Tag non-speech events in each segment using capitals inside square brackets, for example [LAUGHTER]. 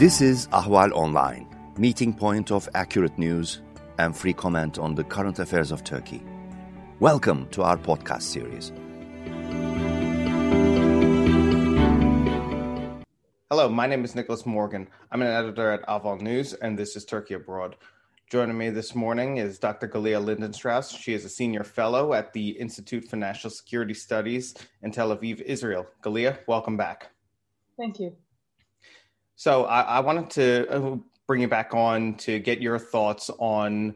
This is Ahval Online, meeting point of accurate news and free comment on the current affairs of Turkey. Welcome to our podcast series. Hello, my name is Nicholas Morgan. I'm an editor at Ahval News, and this is Turkey Abroad. Joining me this morning is Dr. Galia Lindenstrauss. She is a senior fellow at the Institute for National Security Studies in Tel Aviv, Israel. Galia, welcome back. Thank you. So I, I wanted to uh, bring you back on to get your thoughts on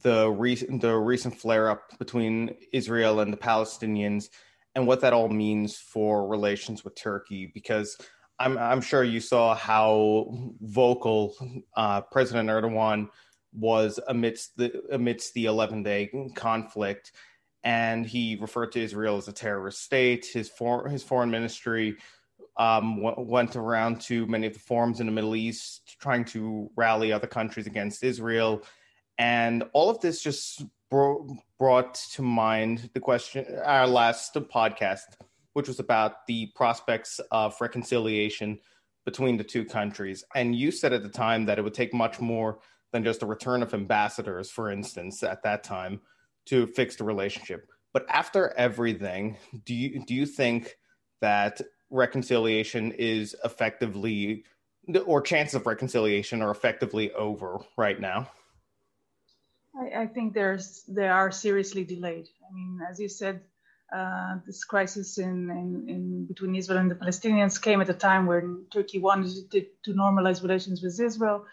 the recent the recent flare up between Israel and the Palestinians and what that all means for relations with Turkey because I'm I'm sure you saw how vocal uh, President Erdogan was amidst the amidst the 11 day conflict, and he referred to Israel as a terrorist state. His for, his foreign ministry um, w- went around to many of the forums in the Middle East, trying to rally other countries against Israel, and all of this just bro- brought to mind the question our last podcast, which was about the prospects of reconciliation between the two countries. And you said at the time that it would take much more than just a return of ambassadors, for instance, at that time to fix the relationship. But after everything, do you do you think that reconciliation is effectively or chances of reconciliation are effectively over right now? I, I think there's they are seriously delayed. I mean, as you said, uh, this crisis in, in, in, between Israel and the Palestinians came at a time when Turkey wanted to, to normalize relations with Israel.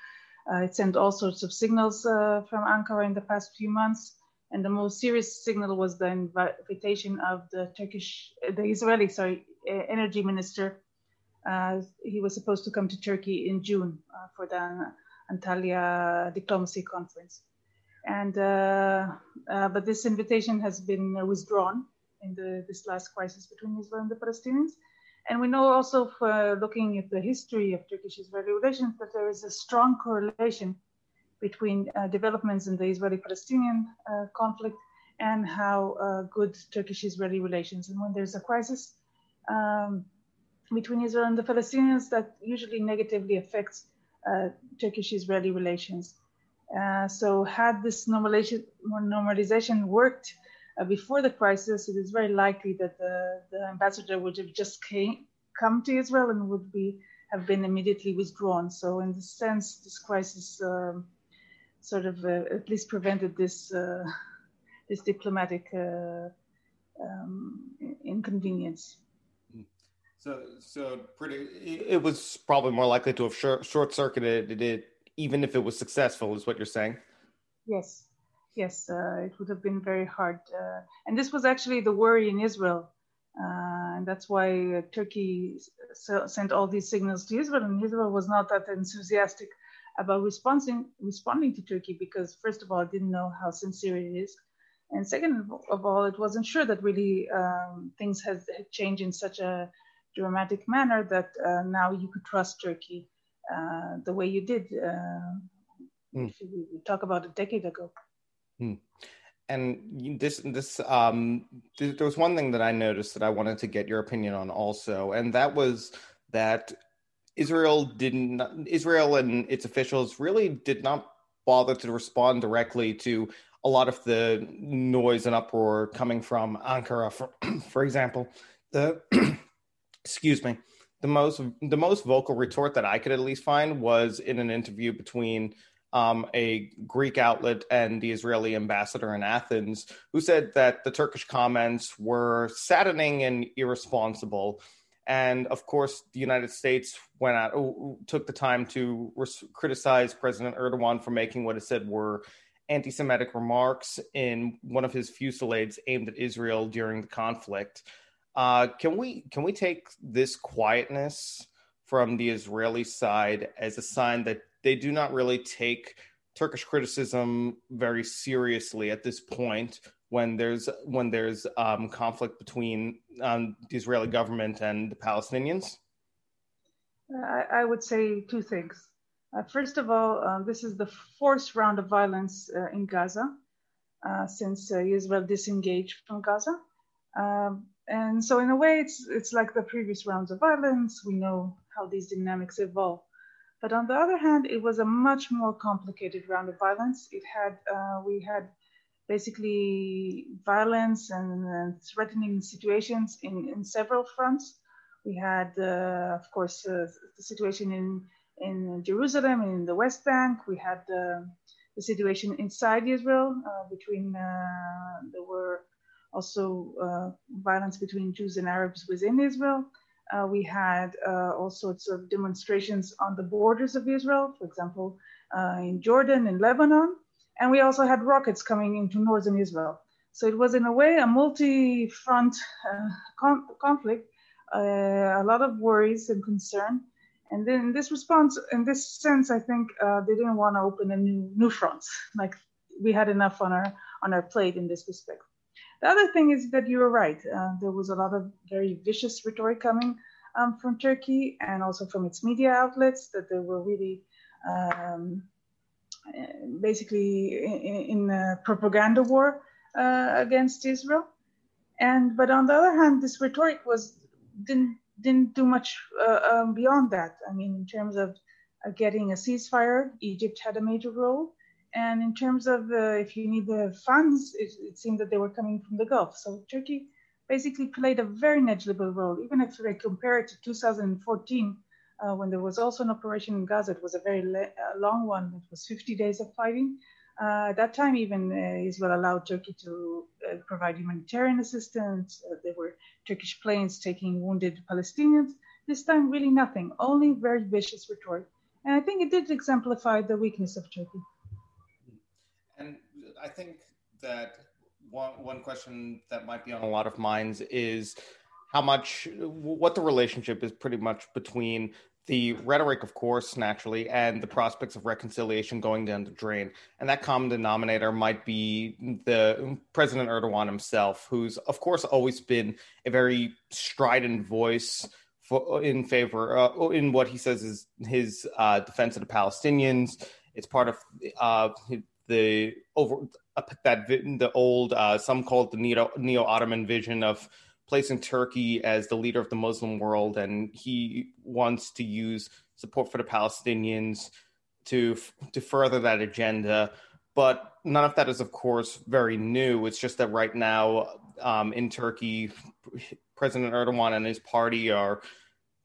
Uh, it sent all sorts of signals uh, from Ankara in the past few months. And the most serious signal was the invitation of the Turkish, the Israeli, sorry, energy minister. Uh, he was supposed to come to Turkey in June uh, for the Antalya diplomacy conference. And, uh, but this invitation has been withdrawn in the, this last crisis between Israel and the Palestinians. And we know also, for looking at the history of Turkish-Israeli relations, that there is a strong correlation between uh, developments in the Israeli-Palestinian uh, conflict and how uh, good Turkish-Israeli relations. And when there's a crisis um, between Israel and the Palestinians, that usually negatively affects uh, Turkish-Israeli relations. Uh, so had this normalization, normalization worked uh, before the crisis, it is very likely that the, the ambassador would have just came, come to Israel and would be have been immediately withdrawn. So, in this sense, this crisis um, sort of uh, at least prevented this uh, this diplomatic uh, um, inconvenience. So, so pretty. It was probably more likely to have short circuited it, even if it was successful, is what you're saying. Yes yes, uh, it would have been very hard. Uh, and this was actually the worry in Israel. Uh, and that's why uh, Turkey sent all these signals to Israel. And Israel was not that enthusiastic about responding, responding to Turkey because, first of all, it didn't know how sincere it is. And second of all, it wasn't sure that really um, things had, had, changed in such a dramatic manner that uh, now you could trust Turkey uh, the way you did. Mm. If we talk about a decade ago. Hmm. And this, this, um, th- there was one thing that I noticed that I wanted to get your opinion on also, and that was that Israel didn't, Israel and its officials really did not bother to respond directly to a lot of the noise and uproar coming from Ankara. For, [CLEARS THROAT] for example, the [CLEARS THROAT] excuse me, the most the most vocal retort that I could at least find was in an interview between um, a Greek outlet and the Israeli ambassador in Athens, who said that the Turkish comments were saddening and irresponsible. And of course, the United States went out, took the time to res- criticize President Erdogan for making what it said were anti Semitic remarks in one of his fusillades aimed at Israel during the conflict. Uh, can we can we take this quietness from the Israeli side as a sign that they do not really take Turkish criticism very seriously at this point when there's when there's um, conflict between um, the Israeli government and the Palestinians? I, I would say two things. Uh, first of all, uh, this is the fourth round of violence uh, in Gaza uh, since uh, Israel disengaged from Gaza. Um, and so, in a way, it's, it's like the previous rounds of violence. We know how these dynamics evolve. But on the other hand, it was a much more complicated round of violence. It had uh, we had basically violence and, and threatening situations in, in several fronts. We had, uh, of course, uh, the situation in in Jerusalem in the West Bank. We had uh, the situation inside Israel uh, between uh, there were also uh, violence between Jews and Arabs within Israel. Uh, we had uh, all sorts of demonstrations on the borders of Israel, for example, in Jordan and Lebanon. And we also had rockets coming into northern Israel. So it was, in a way, a multi front conflict, a lot of worries and concern. And then in this response, in this sense, I think uh, they didn't want to open a new new fronts. Like we had enough on our on our plate in this respect. The other thing is that you were right. Uh, there was a lot of very vicious rhetoric coming um, from Turkey and also from its media outlets that they were really um, basically in, in a propaganda war uh, against Israel. And but on the other hand, this rhetoric was didn't didn't do much uh, um, beyond that. I mean, in terms of uh, getting a ceasefire, Egypt had a major role. And in terms of uh, if you need the funds, it, it, seemed that they were coming from the Gulf. So Turkey basically played a very negligible role. Even if they compare it to 2014, uh, when there was also an operation in Gaza, it was a very le- long one. It was 50 days of fighting. Uh, at that time, even uh, Israel allowed Turkey to uh, provide humanitarian assistance. Uh, there were Turkish planes taking wounded Palestinians. This time, really nothing, only very vicious rhetoric. And I think it did exemplify the weakness of Turkey. I think that one, one question that might be on a lot of minds is how much, what the relationship is pretty much between the rhetoric, of course, naturally, and the prospects of reconciliation going down the drain. And that common denominator might be the President Erdogan himself, who's, of course, always been a very strident voice for, in favor, uh, in what he says is his uh, defense of the Palestinians. It's part of uh, the over that the old, uh, some call it the neo Ottoman vision of placing Turkey as the leader of the Muslim world, and he wants to use support for the Palestinians to to further that agenda. But none of that is, of course, very new. It's just that right now um, in Turkey, President Erdogan and his party are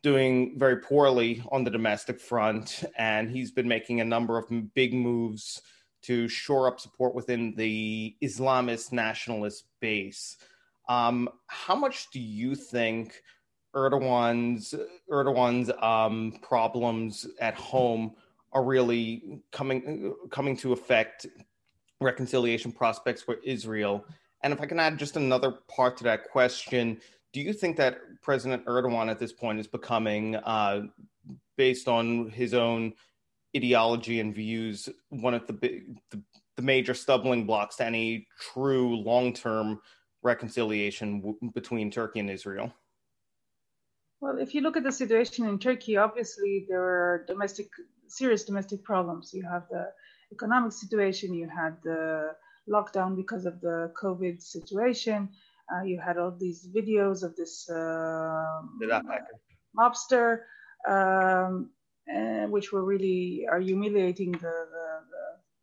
doing very poorly on the domestic front, and he's been making a number of big moves to shore up support within the Islamist nationalist base. Um, how much do you think Erdogan's Erdogan's um, problems at home are really coming coming to affect reconciliation prospects for Israel? And if I can add just another part to that question, do you think that President Erdogan at this point is becoming, uh, based on his own ideology and views, one of the, the, the major stumbling blocks to any true long term reconciliation w- between Turkey and Israel? Well, if you look at the situation in Turkey, obviously there are domestic, serious domestic problems. You have the economic situation, you had the lockdown because of the COVID situation, uh, you had all these videos of this uh, mobster, um, which were really are humiliating the, the,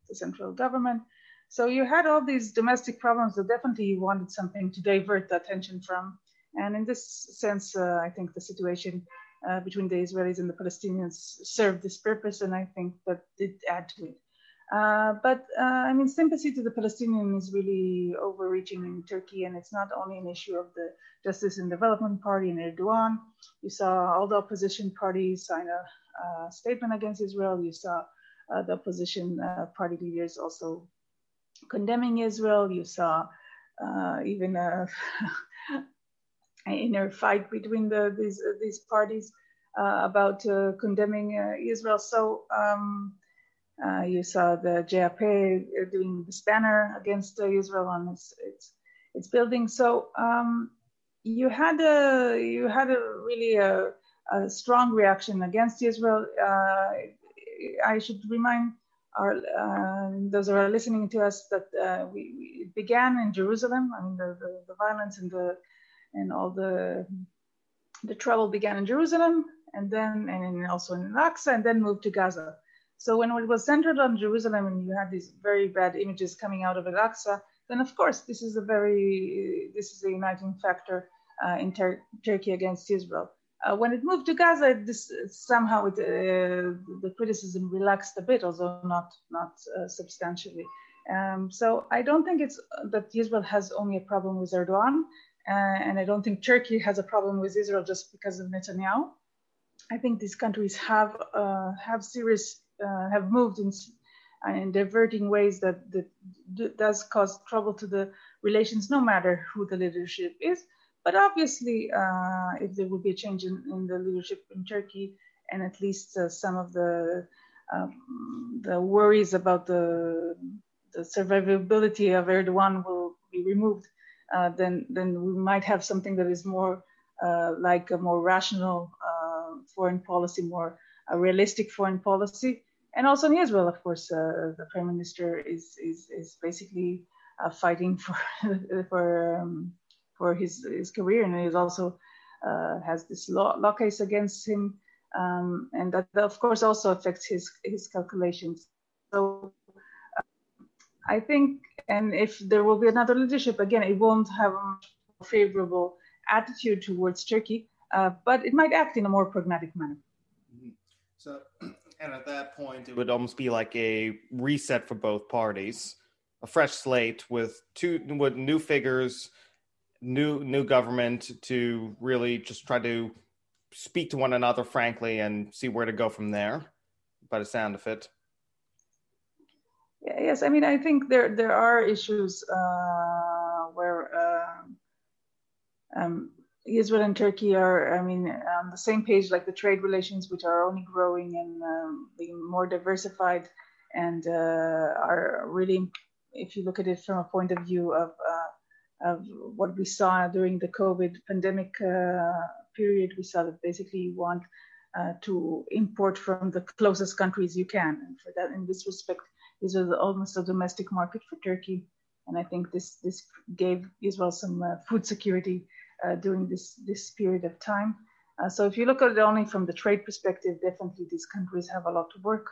the, central government. So you had all these domestic problems that definitely you wanted something to divert the attention from. And in this sense, uh, I think the situation uh, between the Israelis and the Palestinians served this purpose, and I think that did add to it. Uh, but uh, I mean, sympathy to the Palestinians is really overreaching in Turkey, and it's not only an issue of the Justice and Development Party and Erdogan. You saw all the opposition parties sign a statement against Israel. You saw uh, the opposition uh, party leaders also condemning Israel. You saw uh, even [LAUGHS] a inner fight between the, these uh, these parties uh, about uh, condemning uh, Israel. So um, uh, you saw the JAP doing this banner against Israel on its, its its, building. So um, you had a you had a really a, a strong reaction against Israel. I should remind are uh, those who are listening to us that uh, we, we, began in Jerusalem. I mean, the, the, the, violence and the and all the the trouble began in Jerusalem and then and also in Al-Aqsa and then moved to Gaza. So when it was centered on Jerusalem and you had these very bad images coming out of Al-Aqsa, then of course this is a very this is a uniting factor uh, in Tur- Turkey against Israel. Uh, when it moved to Gaza, this somehow it, uh, the criticism relaxed a bit, although not not uh, substantially. Um, so I don't think it's that Israel has only a problem with Erdogan, uh, and I don't think Turkey has a problem with Israel just because of Netanyahu. I think these countries have have serious have moved in in diverting ways that, that does cause trouble to the relations, no matter who the leadership is. But obviously, uh, if there will be a change in, in, the leadership in Turkey, and at least uh, some of the um, the worries about the the survivability of Erdogan will be removed, uh, then then we might have something that is more uh, like a more rational uh, foreign policy, more a realistic foreign policy, and also in Israel, of course, uh, the prime minister is is, is basically uh, fighting for [LAUGHS] for um, for his his career, and he also uh, has this law, law case against him, um, and that, of course also affects his his calculations. So uh, I think, and if there will be another leadership, again, it won't have a favorable attitude towards Turkey, uh, but it might act in a more pragmatic manner. Mm-hmm. So [CLEARS THROAT] and at that point, it would almost be like a reset for both parties, a fresh slate with two with new figures, new new government to really just try to speak to one another frankly and see where to go from there. By the sound of it. Yeah, yes, I mean I think there there are issues uh, where uh, um, Israel and Turkey are, I mean, on the same page, like the trade relations, which are only growing and um, being more diversified, and uh, are really, if you look at it from a point of view of uh, of what we saw during the COVID pandemic uh, period, we saw that basically you want uh, to import from the closest countries you can, and for that, in this respect, this is almost a domestic market for Turkey, and I think this this gave Israel some uh, food security during this, this period of time. Uh, so if you look at it only from the trade perspective, definitely these countries have a lot to work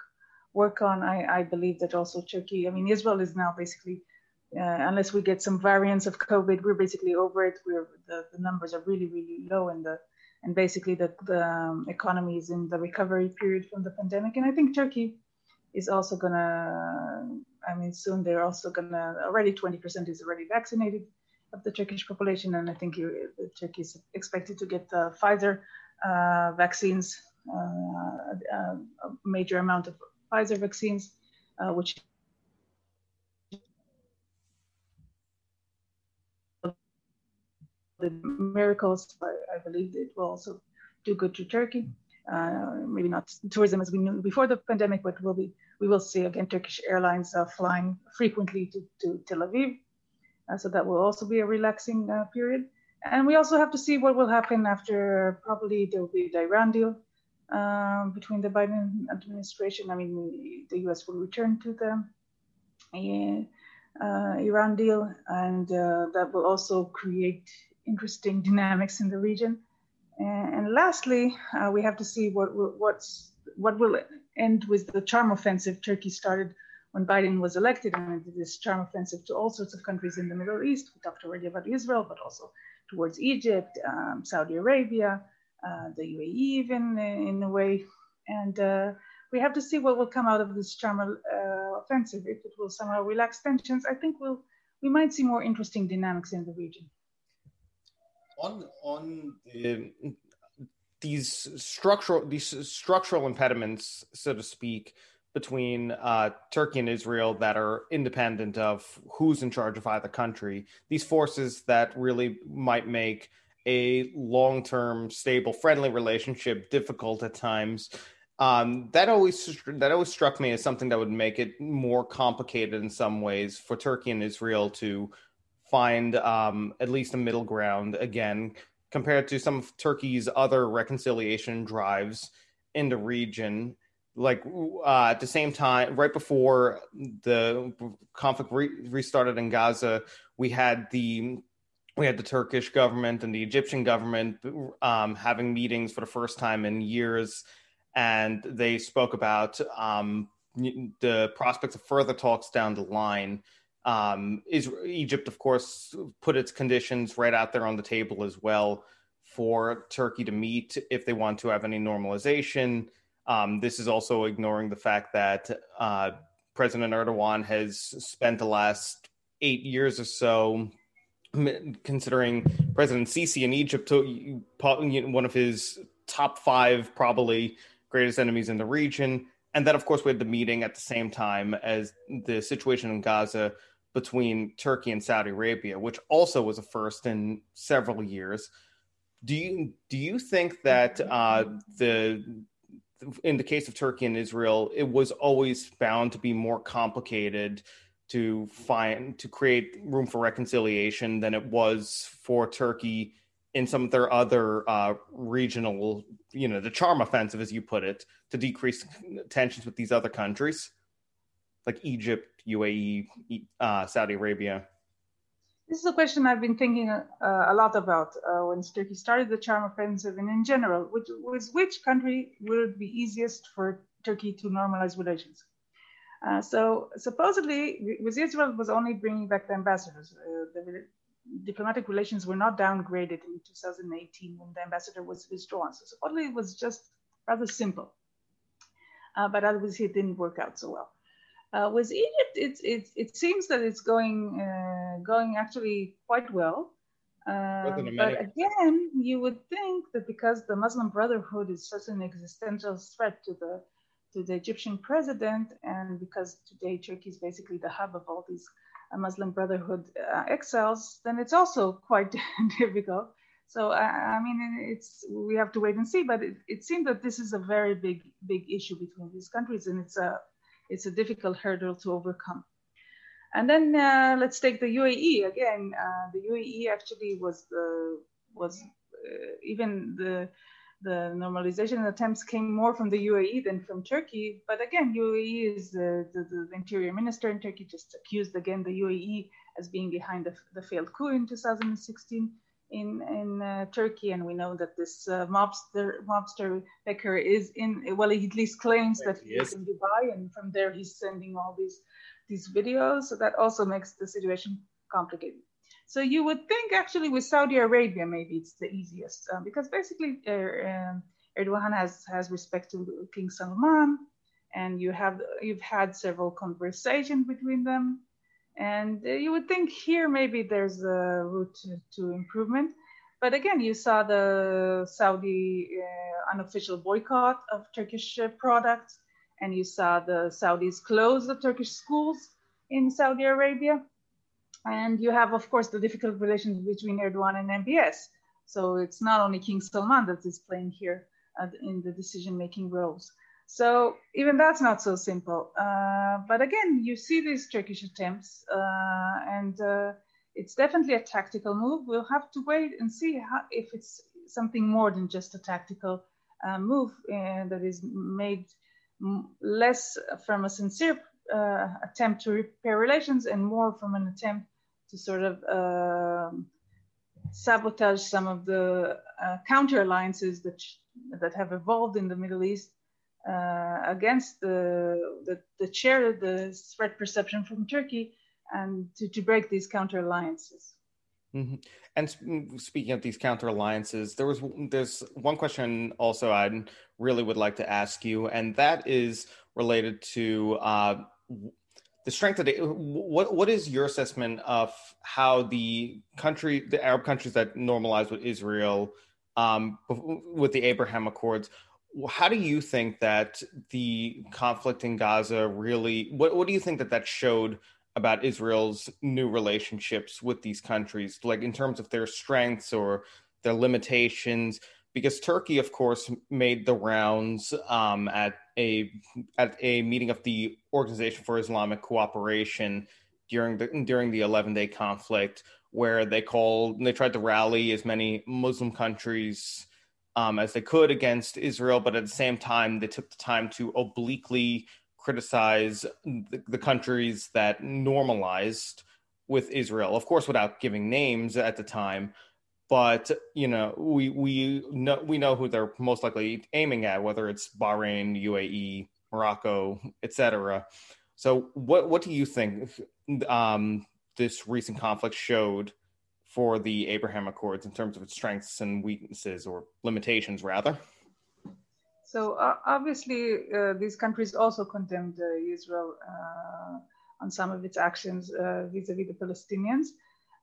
work on. I, I believe that also Turkey, I mean, Israel is now basically, uh, unless we get some variants of COVID, we're basically over it. We're the, the numbers are really, really low and the and basically the, the um, economy is in the recovery period from the pandemic. And I think Turkey is also gonna, I mean, soon they're also gonna, already 20% is already vaccinated of the Turkish population, and I think Turkey is expected to get the Pfizer uh, vaccines, uh, a, major amount of Pfizer vaccines, uh, which the miracles, I, I, believe it will also do good to Turkey. Uh, maybe not tourism as we knew before the pandemic, but we'll be we will see again Turkish airlines uh, flying frequently to, to Tel Aviv. Uh, so that will also be a relaxing uh, period. And we also have to see what will happen after probably there will be the Iran deal um, between the Biden administration. I mean, the US will return to the uh, Iran deal, and uh, that will also create interesting dynamics in the region. And, lastly, uh, we have to see what what's what will end with the charm offensive Turkey started when Biden was elected and this charm offensive to all sorts of countries in the Middle East. We talked already about Israel, but also towards Egypt, um, Saudi Arabia, uh, the UAE, even in a way. And uh, we have to see what will come out of this charm uh, offensive. If it will somehow relax tensions, I think we'll we might see more interesting dynamics in the region. On on the, these structural these structural impediments, so to speak between uh, Turkey and Israel that are independent of who's in charge of either country. These forces that really might make a long-term, stable, friendly relationship difficult at times. Um, that always that always struck me as something that would make it more complicated in some ways for Turkey and Israel to find um, at least a middle ground again compared to some of Turkey's other reconciliation drives in the region like uh, at the same time, right before the conflict re- restarted in Gaza, we had the we had the Turkish government and the Egyptian government um, having meetings for the first time in years, and they spoke about um, the prospects of further talks down the line. Um, is Egypt, of course, put its conditions right out there on the table as well for Turkey to meet if they want to have any normalization. Um, this is also ignoring the fact that uh, President Erdogan has spent the last eight years or so considering President Sisi in Egypt, one of his top five probably greatest enemies in the region. And then, of course, we had the meeting at the same time as the situation in Gaza between Turkey and Saudi Arabia, which also was a first in several years. Do you do you think that uh, the in the case of Turkey and Israel, it was always bound to be more complicated to find to create room for reconciliation than it was for Turkey in some of their other uh, regional, you know, the charm offensive, as you put it, to decrease tensions with these other countries like Egypt, UAE, uh, Saudi Arabia. This is a question I've been thinking uh, a lot about uh, when Turkey started the charm offensive, and in general, which was which country would it be easiest for Turkey to normalize relations? Uh, so supposedly, with Israel was only bringing back the ambassadors. Uh, the diplomatic relations were not downgraded in 2018 when the ambassador was withdrawn. So supposedly it was just rather simple. Uh, but obviously it didn't work out so well. Uh, with Egypt, it, it, it seems that it's going uh, going actually quite well. but again, you would think that because the Muslim Brotherhood is such an existential threat to the to the Egyptian president, and because today Turkey is basically the hub of all these uh, Muslim Brotherhood uh, exiles, then it's also quite [LAUGHS] difficult. So uh, I mean, it's we have to wait and see. But it, it seems that this is a very big big issue between these countries, and it's a it's a difficult hurdle to overcome. And then uh, let's take the UAE again. Uh, the UAE actually was the was uh, even the the normalization attempts came more from the UAE than from Turkey. But again, UAE is the, the, the interior minister in Turkey just accused again the UAE as being behind the, the failed coup in 2016 in in uh, Turkey, and we know that this uh, mobster mobster Peker is in. Well, he at least claims that he is in Dubai, and from there he's sending all these these videos. So that also makes the situation complicated. So you would think actually with Saudi Arabia, maybe it's the easiest uh, because basically uh, Erdogan has, has respect to King Salman and you have, you've had several conversations between them. And uh, you would think here maybe there's a route to, to improvement. But again, you saw the Saudi uh, unofficial boycott of Turkish uh, products, and you saw the Saudis close the Turkish schools in Saudi Arabia. And you have, of course, the difficult relations between Erdogan and MBS. So it's not only King Salman that is playing here uh, in the decision-making roles. So even that's not so simple. Uh, but again, you see these Turkish attempts, uh, and uh, it's definitely a tactical move. We'll have to wait and see how, if it's something more than just a tactical uh, move uh, that is made less from a sincere attempt to repair relations and more from an attempt to sort of um, sabotage some of the uh, counter alliances that that have evolved in the Middle East uh, against the, the the chair the threat perception from Turkey and to, to break these counter alliances. Mm-hmm. And mm, speaking of these counter alliances, there was there's one question also I really would like to ask you, and that is related to uh, the strength of the what what is your assessment of how the country the arab countries that normalize with israel um, with the abraham accords how do you think that the conflict in gaza really what, what do you think that that showed about israel's new relationships with these countries like in terms of their strengths or their limitations? Because Turkey, of course, made the rounds um, at a at a meeting of the Organization for Islamic Cooperation during the during the 11 day conflict, where they called they tried to rally as many Muslim countries um, as they could against Israel, but at the same time they took the time to obliquely criticize the, the countries that normalized with Israel, of course, without giving names at the time. But you know, we we know we know who they're most likely aiming at, whether it's Bahrain, UAE, Morocco, etc. So, what what do you think um, this recent conflict showed for the Abraham Accords in terms of its strengths and weaknesses, or limitations, rather? So uh, obviously, uh, these countries also condemned uh, Israel uh, on some of its actions uh, vis-a-vis the Palestinians,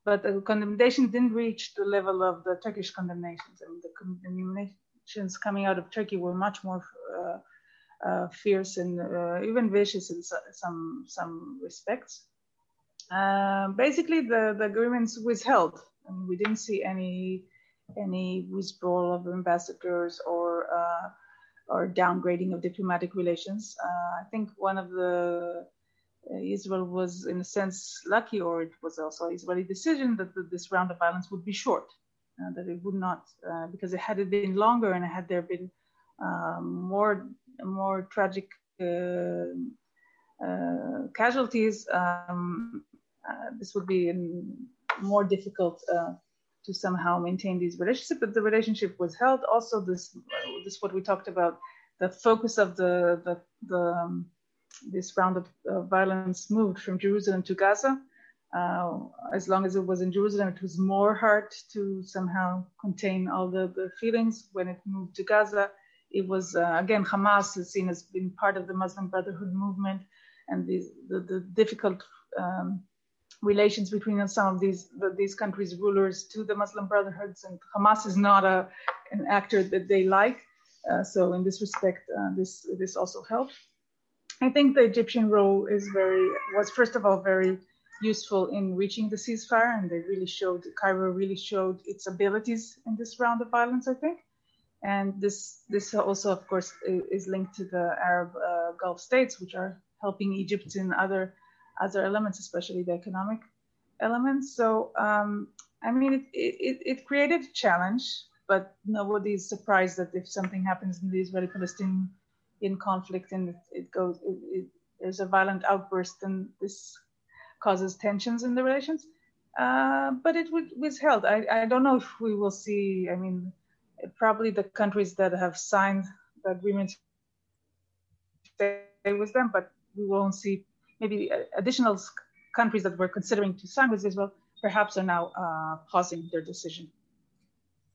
but the condemnation didn't reach the level of the Turkish condemnations. I mean, the condemnations coming out of Turkey were much more uh, fierce and even vicious in some some respects. Basically, the, the agreements withheld. Mean, we didn't see any any withdrawal of ambassadors or or downgrading of diplomatic relations. Uh, I think one of the uh, Israel was, in a sense, lucky, or it was also Israeli decision that the, this round of violence would be short, uh, that it would not, uh, because it had it been longer and had there been um, more more tragic uh, uh, casualties, um, this would be more difficult to somehow maintain these relationships, but the relationship was held. Also, this this what we talked about, the focus of the the, the um, this round of uh, violence moved from Jerusalem to Gaza. Uh, as long as it was in Jerusalem, it was more hard to somehow contain all the, the feelings. When it moved to Gaza, it was uh, again Hamas is seen as being part of the Muslim Brotherhood movement, and the, the, the difficult um, relations between some of these these countries' rulers to the Muslim Brotherhoods, and Hamas is not a an actor that they like. Uh, so in this respect, uh, this this also helped. I think the Egyptian role is very was first of all very useful in reaching the ceasefire, and they really showed Cairo really showed its abilities in this round of violence. I think, and this this also of course is linked to the Arab uh, Gulf states, which are helping Egypt in other other elements, especially the economic elements. So, um, I mean, it, it, it, created a challenge, but nobody is surprised that if something happens in the Israeli-Palestinian conflict and it, it goes, it, there's a violent outburst, then this causes tensions in the relations. Uh, but it was held. I, I don't know if we will see. I mean, probably the countries that have signed the agreement stay with them, but we won't see maybe additional countries that were considering to sign with Israel perhaps are now uh, pausing their decision.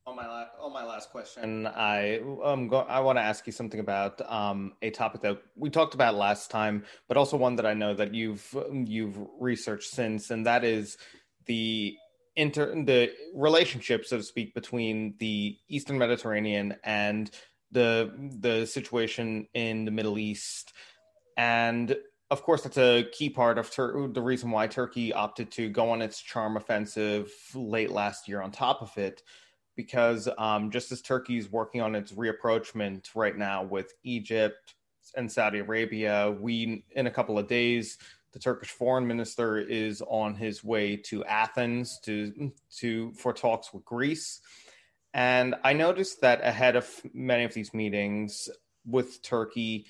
On my last, on my last question, I um, go, I want to ask you something about um, a topic that we talked about last time, but also one that I know that you've you've researched since, and that is the inter the relationship, so to speak, between the Eastern Mediterranean and the the situation in the Middle East, and of course, that's a key part of Tur- the reason why Turkey opted to go on its charm offensive late last year. On top of it, because um, just as Turkey is working on its reapproachment right now with Egypt and Saudi Arabia, we in a couple of days the Turkish foreign minister is on his way to Athens to to for talks with Greece. And I noticed that ahead of many of these meetings with Turkey,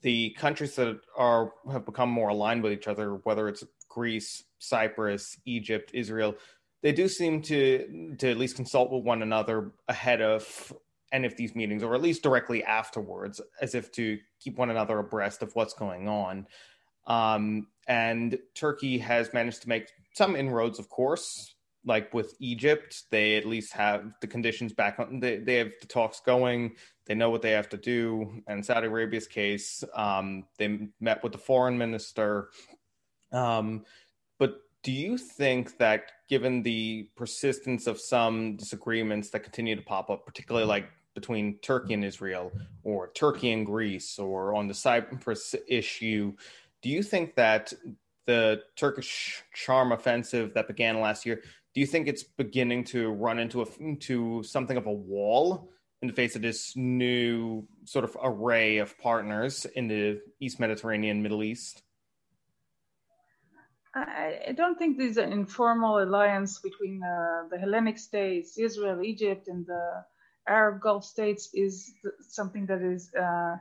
the countries that are have become more aligned with each other, whether it's Greece, Cyprus, Egypt, Israel, they do seem to to at least consult with one another ahead of any of these meetings, or at least directly afterwards, as if to keep one another abreast of what's going on. Um, and Turkey has managed to make some inroads, of course, like with Egypt, they at least have the conditions back on. They, they have the talks going. They know what they have to do. And Saudi Arabia's case, um, they met with the foreign minister. Um, but do you think that, given the persistence of some disagreements that continue to pop up, particularly like between Turkey and Israel, or Turkey and Greece, or on the Cyprus issue, do you think that the Turkish charm offensive that began last year do you think it's beginning to run into a to something of a wall in the face of this new sort of array of partners in the East Mediterranean, Middle East? I don't think there's an informal alliance between uh, the Hellenic states, Israel, Egypt, and the Arab Gulf states is something that is uh,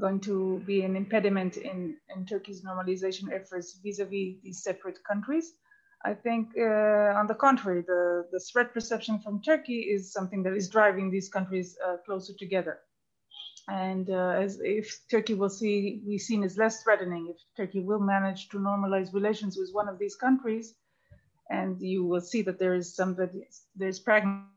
going to be an impediment in, in Turkey's normalization efforts vis-a-vis these separate countries. I think, uh, on the contrary, the, the threat perception from Turkey is something that is driving these countries uh, closer together. And uh, as if Turkey will see be seen as less threatening, if Turkey will manage to normalize relations with one of these countries, and you will see that there is some that there's pragmatism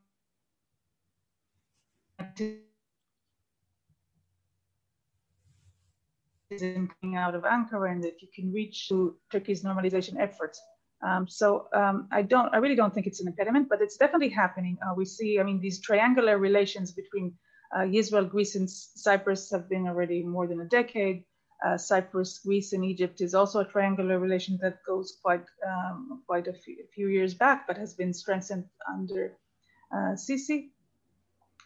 coming out of Ankara, and that you can reach to Turkey's normalization efforts. Um, so um, I don't, I really don't think it's an impediment, but it's definitely happening. Uh, we see, I mean, these triangular relations between uh, Israel, Greece, and Cyprus have been already more than a decade. Uh, Cyprus, Greece, and Egypt is also a triangular relation that goes quite um, quite a few, few, years back, but has been strengthened under uh, Sisi.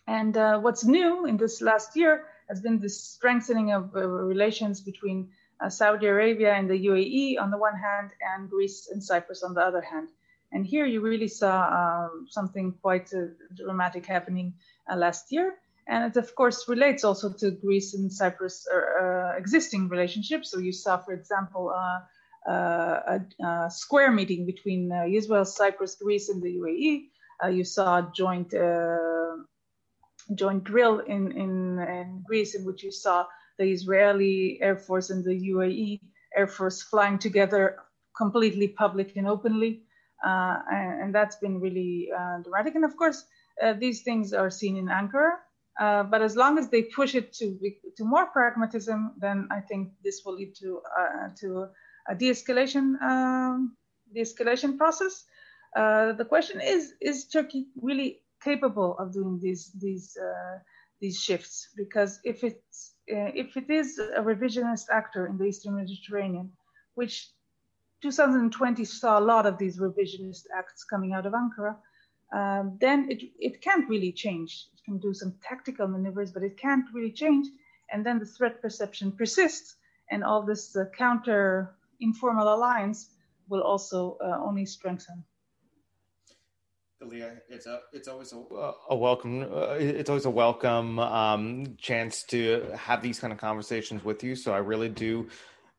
And uh, what's new in this last year has been the strengthening of uh, relations between uh, Saudi Arabia and the UAE on the one hand, and Greece and Cyprus on the other hand. And here you really saw um, something quite uh, dramatic happening uh, last year. And it, of course, relates also to Greece and Cyprus uh, existing relationships. So you saw, for example, uh, uh, a, a, square meeting between Israel, Cyprus, Greece, and the UAE. you saw a joint joint drill in, in, in Greece in which you saw the Israeli Air Force and the UAE Air Force flying together completely public and openly. Uh, and, and, that's been really uh, dramatic. And of course, uh, these things are seen in Ankara. Uh, but as long as they push it to to more pragmatism, then I think this will lead to uh, to a de-escalation um, de-escalation process. Uh, the question is: Is Turkey really capable of doing these these these shifts? Because if it's if it is a revisionist actor in the Eastern Mediterranean, which 2020 saw a lot of these revisionist acts coming out of Ankara, um, then it, it can't really change. It can do some tactical maneuvers, but it can't really change. And then the threat perception persists, and all this uh, counter informal alliance will also uh, only strengthen. It's a it's always a, a welcome uh, it's always a welcome um, chance to have these kind of conversations with you. So I really do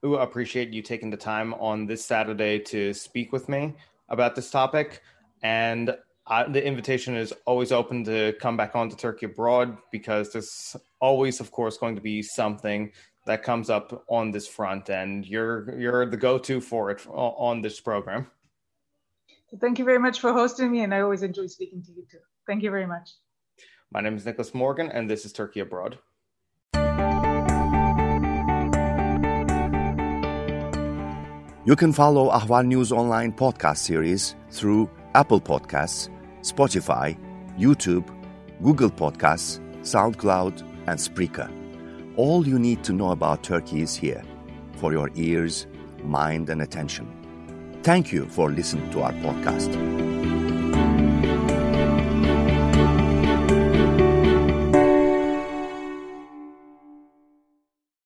appreciate you taking the time on this Saturday to speak with me about this topic. And I, the invitation is always open to come back on to Turkey abroad because there's always, of course, going to be something that comes up on this front, and you're you're the go-to for it on this program. So thank you very much for hosting me, and I always enjoy speaking to you too. Thank you very much. My name is Nicholas Morgan, and this is Turkey Abroad. You can follow Ahval News Online podcast series through Apple Podcasts, Spotify, YouTube, Google Podcasts, SoundCloud, and Spreaker. All you need to know about Turkey is here for your ears, mind, and attention. Thank you for listening to our podcast.